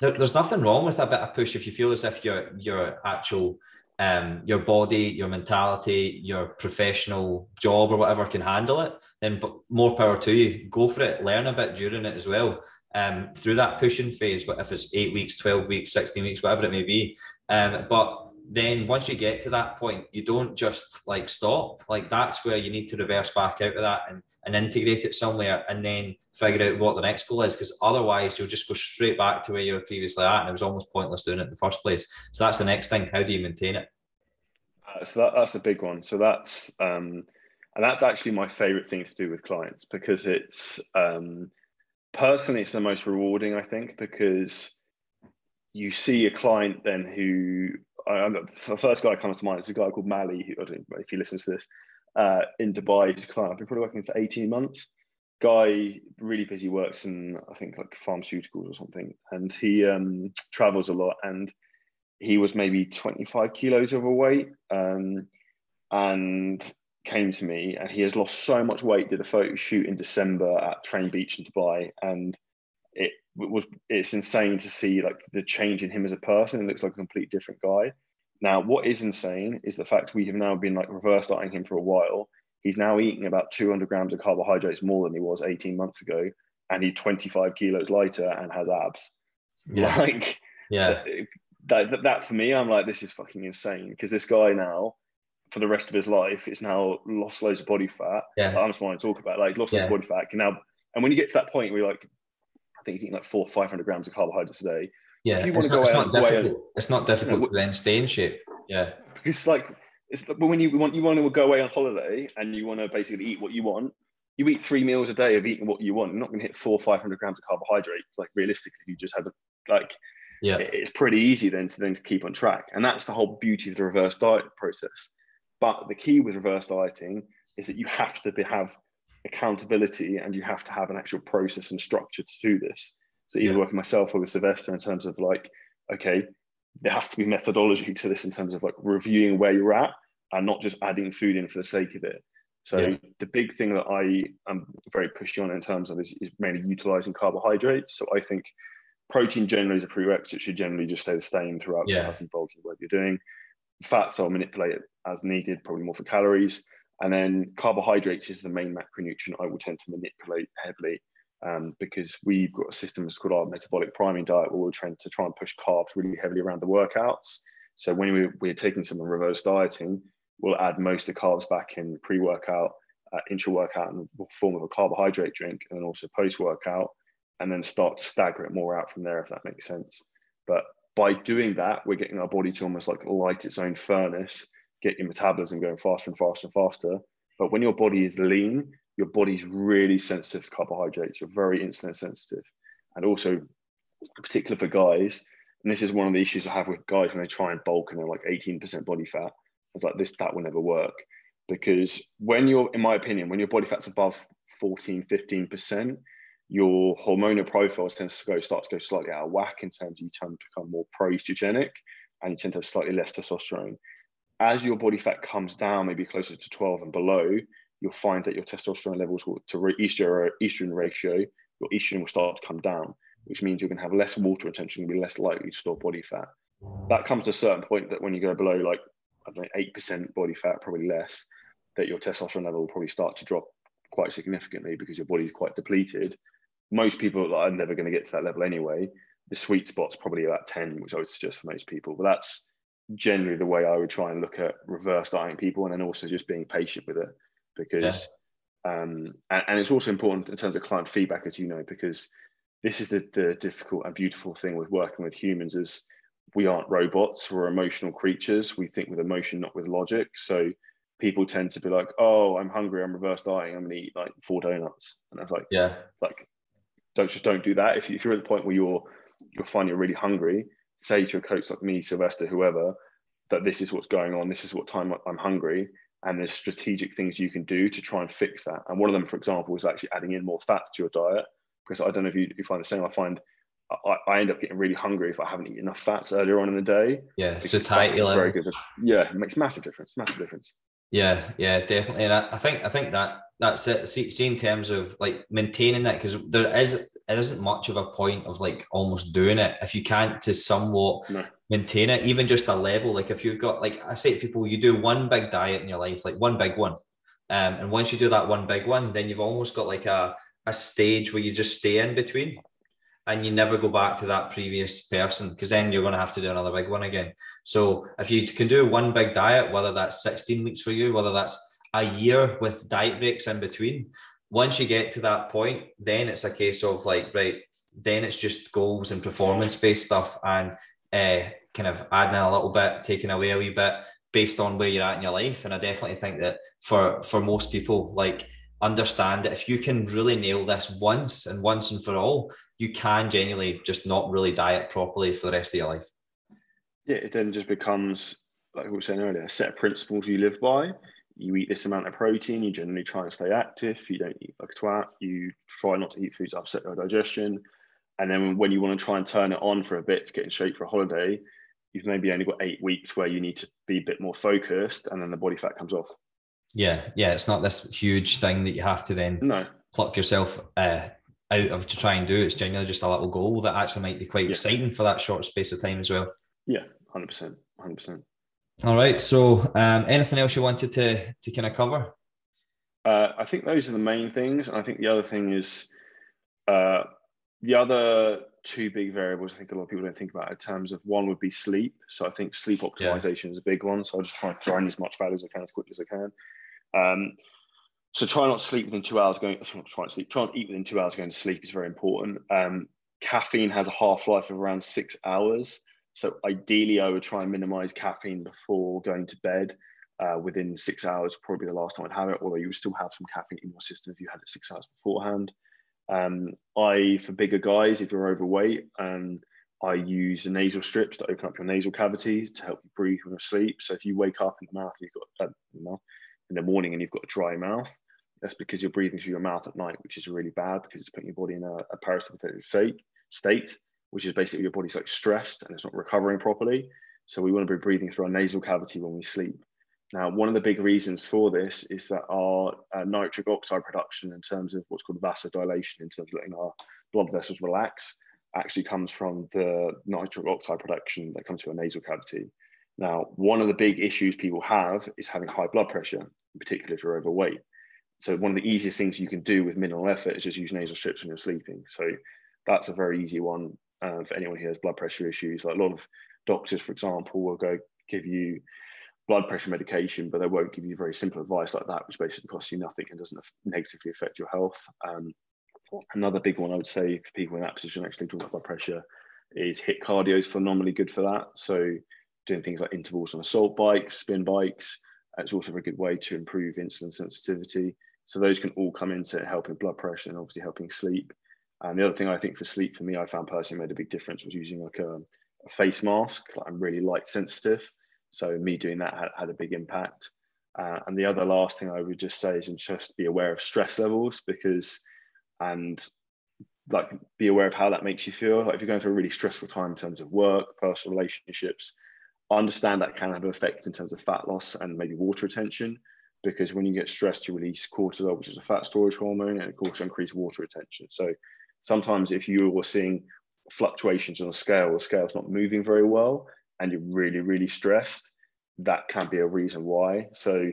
There, there's nothing wrong with a bit of push if you feel as if your your actual um, your body, your mentality, your professional job or whatever can handle it, then more power to you. Go for it. Learn a bit during it as well um, through that pushing phase, but if it's eight weeks, 12 weeks, 16 weeks, whatever it may be. Um, but then once you get to that point, you don't just like stop. Like that's where you need to reverse back out of that and, and integrate it somewhere and then figure out what the next goal is. Because otherwise you'll just go straight back to where you were previously at. And it was almost pointless doing it in the first place. So that's the next thing. How do you maintain it? Uh, so that, that's the big one. So that's um, and that's actually my favorite thing to do with clients because it's um, personally, it's the most rewarding, I think, because you see a client then who I, the first guy that comes to mind is a guy called Mali. Who, if he listens to this uh, in Dubai. He's a client. I've been probably working for 18 months. Guy really busy, works in I think like pharmaceuticals or something, and he um, travels a lot. And he was maybe 25 kilos overweight, um, and came to me and he has lost so much weight did a photo shoot in december at train beach in dubai and it was it's insane to see like the change in him as a person it looks like a complete different guy now what is insane is the fact we have now been like reverse dieting him for a while he's now eating about 200 grams of carbohydrates more than he was 18 months ago and he's 25 kilos lighter and has abs yeah. like yeah that, that, that for me i'm like this is fucking insane because this guy now for the rest of his life is now lost loads of body fat. Yeah. I'm just want to talk about like lost yeah. loads of body fat. Can now and when you get to that point where you're like, He's eating like four, five hundred grams of carbohydrates a day. Yeah, if you want to go it's not difficult. it's not difficult you know, to then stay in shape. Yeah. Because like it's but when you want you want to go away on holiday and you want to basically eat what you want, you eat three meals a day of eating what you want. You're not going to hit four, five hundred grams of carbohydrates. Like realistically, you just have a like yeah, it's pretty easy then to then to keep on track. And that's the whole beauty of the reverse diet process. But the key with reverse dieting is that you have to be, have accountability and you have to have an actual process and structure to do this. So either Yeah. working myself or with Sylvester in terms of like, okay, there has to be methodology to this in terms of like reviewing where you're at and not just adding food in for the sake of it. So Yeah. the big thing that I am very pushy on in terms of is, is mainly utilizing carbohydrates. So I think protein generally is a prerequisite should generally just stay the same throughout Yeah. cutting bulking whatever you're doing. Fats are manipulated as needed, probably more for calories. And then carbohydrates is the main macronutrient I will tend to manipulate heavily um, because we've got a system that's called our metabolic priming diet where we're trying to try and push carbs really heavily around the workouts. So when we, we're taking some reverse dieting, we'll add most of the carbs back in pre-workout, uh, intra-workout in the form of a carbohydrate drink, and also post-workout, and then start to stagger it more out from there, if that makes sense. But by doing that, we're getting our body to almost like light its own furnace, get your metabolism going faster and faster and faster. But when your body is lean, your body's really sensitive to carbohydrates. You're very insulin sensitive. And also, particular for guys, and this is one of the issues I have with guys when they try and bulk and they're like 18% body fat. It's like this, that will never work. Because when you're, in my opinion, when your body fat's above 14, 15%, your hormonal profile tends to go start to go slightly out of whack in terms of you tend to become more pro-estrogenic and you tend to have slightly less testosterone. As your body fat comes down, maybe closer to 12 and below, you'll find that your testosterone levels will to estrogen, uh, estrogen ratio, your estrogen will start to come down, which means you're going to have less water retention, be less likely to store body fat. That comes to a certain point that when you go below like I don't know, eight percent body fat, probably less, that your testosterone level will probably start to drop quite significantly because your body's quite depleted. Most people are never going to get to that level anyway. The sweet spot's probably about 10, which I would suggest for most people. But that's generally the way I would try and look at reverse dieting people and then also just being patient with it because um and, and it's also important in terms of client feedback as you know because this is the, the difficult and beautiful thing with working with humans is we aren't robots we're emotional creatures. We think with emotion not with logic. So people tend to be like oh i'm hungry i'm reverse dieting i'm gonna eat like four donuts. And i was like yeah, like don't just don't do that. If, you, if you're at the point where you're you're finding you're really hungry say to a coach like me sylvester whoever that this is what's going on this is what time i'm hungry and there's strategic things you can do to try and fix that and one of them for example is actually adding in more fat to your diet because i don't know if you, you find the same i find I, I end up getting really hungry if i haven't eaten enough fats earlier on in the day yeah. Satiety level. very good yeah it makes massive difference massive difference Yeah, yeah, definitely. And I, I think I think that that's it. See, see in terms of like maintaining that because there is it isn't much of a point of like almost doing it if you can't to somewhat No. maintain it, even just a level. Like if you've got like I say to people, you do one big diet in your life, like one big one. Um, and once you do that one big one, then you've almost got like a, a stage where you just stay in between and you never go back to that previous person because then you're going to have to do another big one again. So if you can do one big diet, whether that's 16 weeks for you, whether that's a year with diet breaks in between, once you get to that point, then it's a case of like, right, then it's just goals and performance based stuff and uh, kind of adding a little bit, taking away a wee bit based on where you're at in your life. And I definitely think that for for most people, like understand that if you can really nail this once and once and for all, you can genuinely just not really diet properly for the rest of your life. yeah, it then just becomes like we were saying earlier, a set of principles you live by. You eat this amount of protein. You generally try and stay active. You don't eat like a twat. You try not to eat foods that upset your digestion. And then when you want to try and turn it on for a bit to get in shape for a holiday, you've maybe only got eight weeks where you need to be a bit more focused, and then the body fat comes off. Yeah, yeah, it's not this huge thing that you have to then No, pluck yourself uh, out of to try and do. It's genuinely just a little goal that actually might be quite Yeah. exciting for that short space of time as well. yeah, hundred percent, hundred percent. All right. So, um, anything else you wanted to to kind of cover? Uh, I think those are the main things. And I think the other thing is uh, the other two big variables I think a lot of people don't think about in terms of one would be sleep. So I think sleep optimization is a big one. So I'll just try and throw in as much value as I can as quickly as I can. Um, so try not to sleep within two hours going, sorry, not try and sleep, try not to eat within two hours going to sleep is very important. Um, caffeine has a half-life of around six hours. So ideally I would try and minimize caffeine before going to bed uh, within six hours, probably the last time I'd have it, although you would still have some caffeine in your system if you had it six hours beforehand. Um, I, for bigger guys, if you're overweight, um, I use nasal strips to open up your nasal cavity to help you breathe when you sleep. So if you wake up in the mouth, you've got uh, in, the morning and you've got a dry mouth, that's because you're breathing through your mouth at night, which is really bad because it's putting your body in a, a parasympathetic state, which is basically your body's like stressed and it's not recovering properly. So we want to be breathing through our nasal cavity when we sleep. Now, one of the big reasons for this is that our uh, nitric oxide production, in terms of what's called vasodilation, in terms of letting our blood vessels relax, actually comes from the nitric oxide production that comes through our nasal cavity. Now, one of the big issues people have is having high blood pressure, in particular if you're overweight. So one of the easiest things you can do with minimal effort is just use nasal strips when you're sleeping. So that's a very easy one uh, for anyone who has blood pressure issues. Like a lot of doctors, for example, will go give you blood pressure medication, but they won't give you very simple advice like that, which basically costs you nothing and doesn't negatively affect your health. Um, another big one I would say for people in that position actually talking about blood pressure is HIIT cardio is phenomenally good for that. So doing things like intervals on assault bikes, spin bikes, it's also a good way to improve insulin sensitivity. So those can all come into helping blood pressure and obviously helping sleep. And the other thing I think for sleep for me, I found personally made a big difference was using like a, a face mask. Like I'm really light sensitive. So me doing that had, had a big impact. Uh, and the other last thing I would just say is just be aware of stress levels because, and like be aware of how that makes you feel. Like if you're going through a really stressful time in terms of work, personal relationships, understand that can have an effect in terms of fat loss and maybe water retention because when you get stressed, you release cortisol, which is a fat storage hormone, and it also increase water retention. So sometimes if you are seeing fluctuations on a scale, the scale's not moving very well, and you're really, really stressed, that can be a reason why. So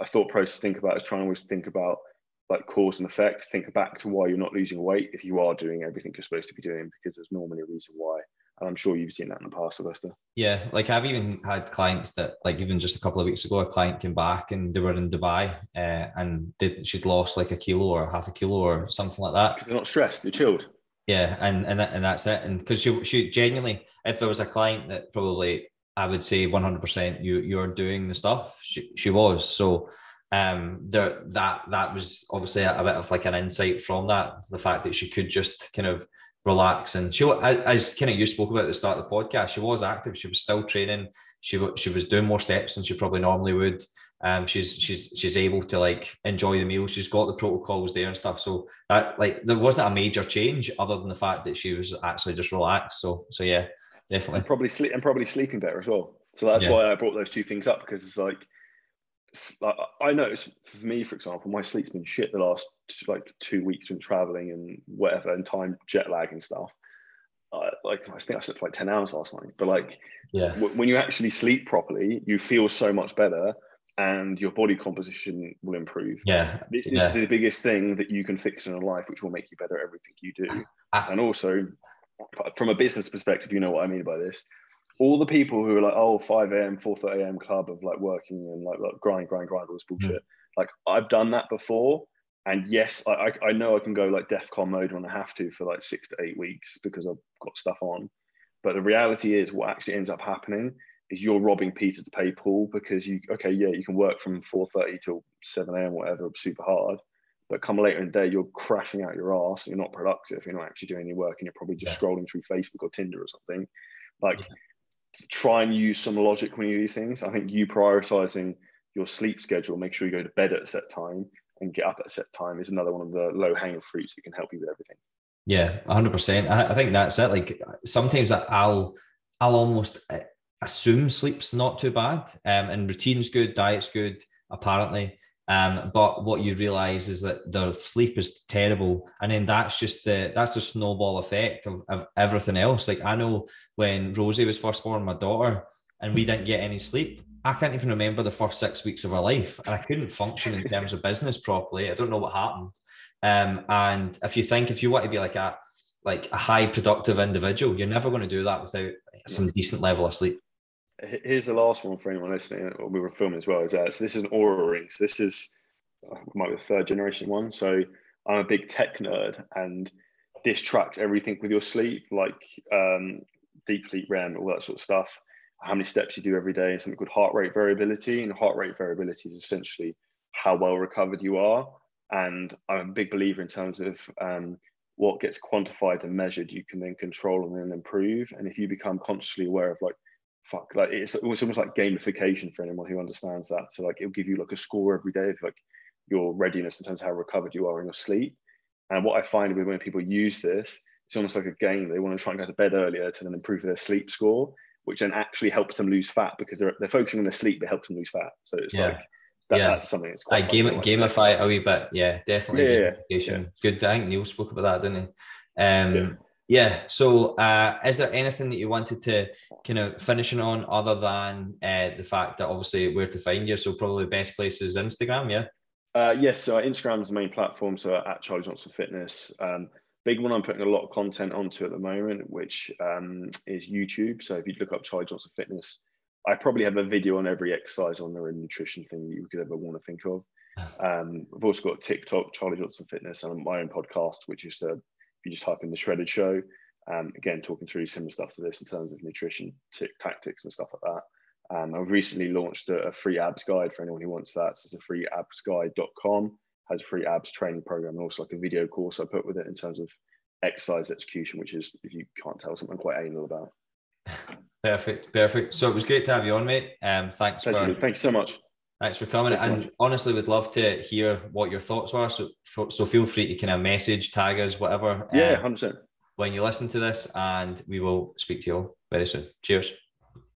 a thought process to think about is trying to always think about like cause and effect. Think back to why you're not losing weight if you are doing everything you're supposed to be doing, because there's normally a reason why. And I'm sure you've seen that in the past, Sylvester. Yeah, like I've even had clients that, like even just a couple of weeks ago, a client came back and they were in Dubai uh, and did, she'd lost like a kilo or half a kilo or something like that. Because they're not stressed, they're chilled. Yeah, and and that, and that's it. And because she she genuinely, if there was a client that probably I would say 100% you you're doing the stuff. She, she was. So um there that that was obviously a, a, bit of like an insight from that the fact that she could just kind of relax. And she as kind of you spoke about at the start of the podcast she was active. She was still training. She she was doing more steps than she probably normally would. Um she's she's she's able to like enjoy the meal she's got the protocols there and stuff. So that like there wasn't a major change other than the fact that she was actually just relaxed. So so yeah definitely. And probably sleep and probably sleeping better as well. So that's yeah. why I brought those two things up because it's like I noticed for me, for example, my sleep's been shit the last like two weeks from traveling and whatever and time jet lag and stuff. Uh, like I think I slept for like ten hours last night, but like yeah, w- when you actually sleep properly, you feel so much better and your body composition will improve. Yeah, this yeah. is the biggest thing that you can fix in a life, which will make you better at everything you do. And also, from a business perspective, you know what I mean by this. All the people who are like, oh, 5 a.m., 4:30 a.m. club of like working and like, like grind, grind, grind, all this bullshit. Mm. Like I've done that before. And yes, I, I know I can go like DEFCON mode when I have to for like six to eight weeks because I've got stuff on. But the reality is what actually ends up happening is you're robbing Peter to pay Paul because you, okay, yeah, you can work from 4.30 till 7 a.m., whatever, super hard but come later in the day, you're crashing out your ass. You're not productive. You're not actually doing any work, and you're probably just yeah. scrolling through Facebook or Tinder or something. Like, yeah. Try and use some logic when you do these things. I think you prioritizing your sleep schedule, make sure you go to bed at a set time and get up at a set time is another one of the low hanging fruits that can help you with everything. Yeah, hundred percent. I think that's it. Like sometimes I'll I'll almost uh, assume sleep's not too bad, um, and routine's good, diet's good, apparently. Um, but what you realize is that the sleep is terrible, and then that's just the that's the snowball effect of, of everything else. Like I know when Rosie was first born, my daughter, and we didn't get any sleep. I can't even remember the first six weeks of her life, and I couldn't function in terms of business properly. I don't know what happened. Um, and if you think if you want to be like a like a high productive individual, you're never going to do that without some decent level of sleep here's the last one for anyone listening. We were filming as well. Is that so? This is an Oura ring. So this is uh, might be the third generation one. So I'm a big tech nerd, and this tracks everything with your sleep, like um, deep sleep, REM, all that sort of stuff. how many steps you do every day, and something called heart rate variability. And heart rate variability is essentially how well recovered you are. And I'm a big believer in terms of um, what gets quantified and measured, you can then control and then improve. And if you become consciously aware of like, fuck, like it's, it's almost like gamification for anyone who understands that. So like it'll give you like a score every day of like your readiness in terms of how recovered you are in your sleep. And what I find with when people use this, it's almost like a game. They want to try and go to bed earlier to then improve their sleep score, which then actually helps them lose fat because they're, they're focusing on their sleep, it helps them lose fat. So it's yeah. like that, yeah. that's something that's quite I game, gamify it a wee bit. Yeah, definitely. Yeah, yeah, Good. I think Neil spoke about that, didn't he? Um, yeah. So, uh, is there anything that you wanted to kind of finishing on other than uh, the fact that obviously where to find you? So, probably best place is Instagram. Yeah. Uh, yes. So, Instagram is the main platform. So, at Charlie Johnson Fitness. Um, big one I'm putting a lot of content onto at the moment, which um, is YouTube. So, if you look up Charlie Johnson Fitness, I probably have a video on every exercise on there and nutrition thing that you could ever want to think of. Um, I've also got TikTok, Charlie Johnson Fitness, and my own podcast, which is if you just type in the Shredded Show. Um, again, talking through similar stuff to this in terms of nutrition tactics and stuff like that. Um, I've recently launched a, a, free abs guide for anyone who wants that. So it's a free absguide.com has a free abs training program and also like a video course I put with it in terms of exercise execution, which is, if you can't tell, something quite anal about. Perfect, perfect. So it was great to have you on, mate. Um, thanks Pleasure. for thank you so much. Thanks for coming. Thanks and so honestly, would love to hear what your thoughts were. So, so feel free to kind of message, tag us, whatever. Yeah, um, hundred um, percent. When you listen to this, and we will speak to you all very soon. Cheers.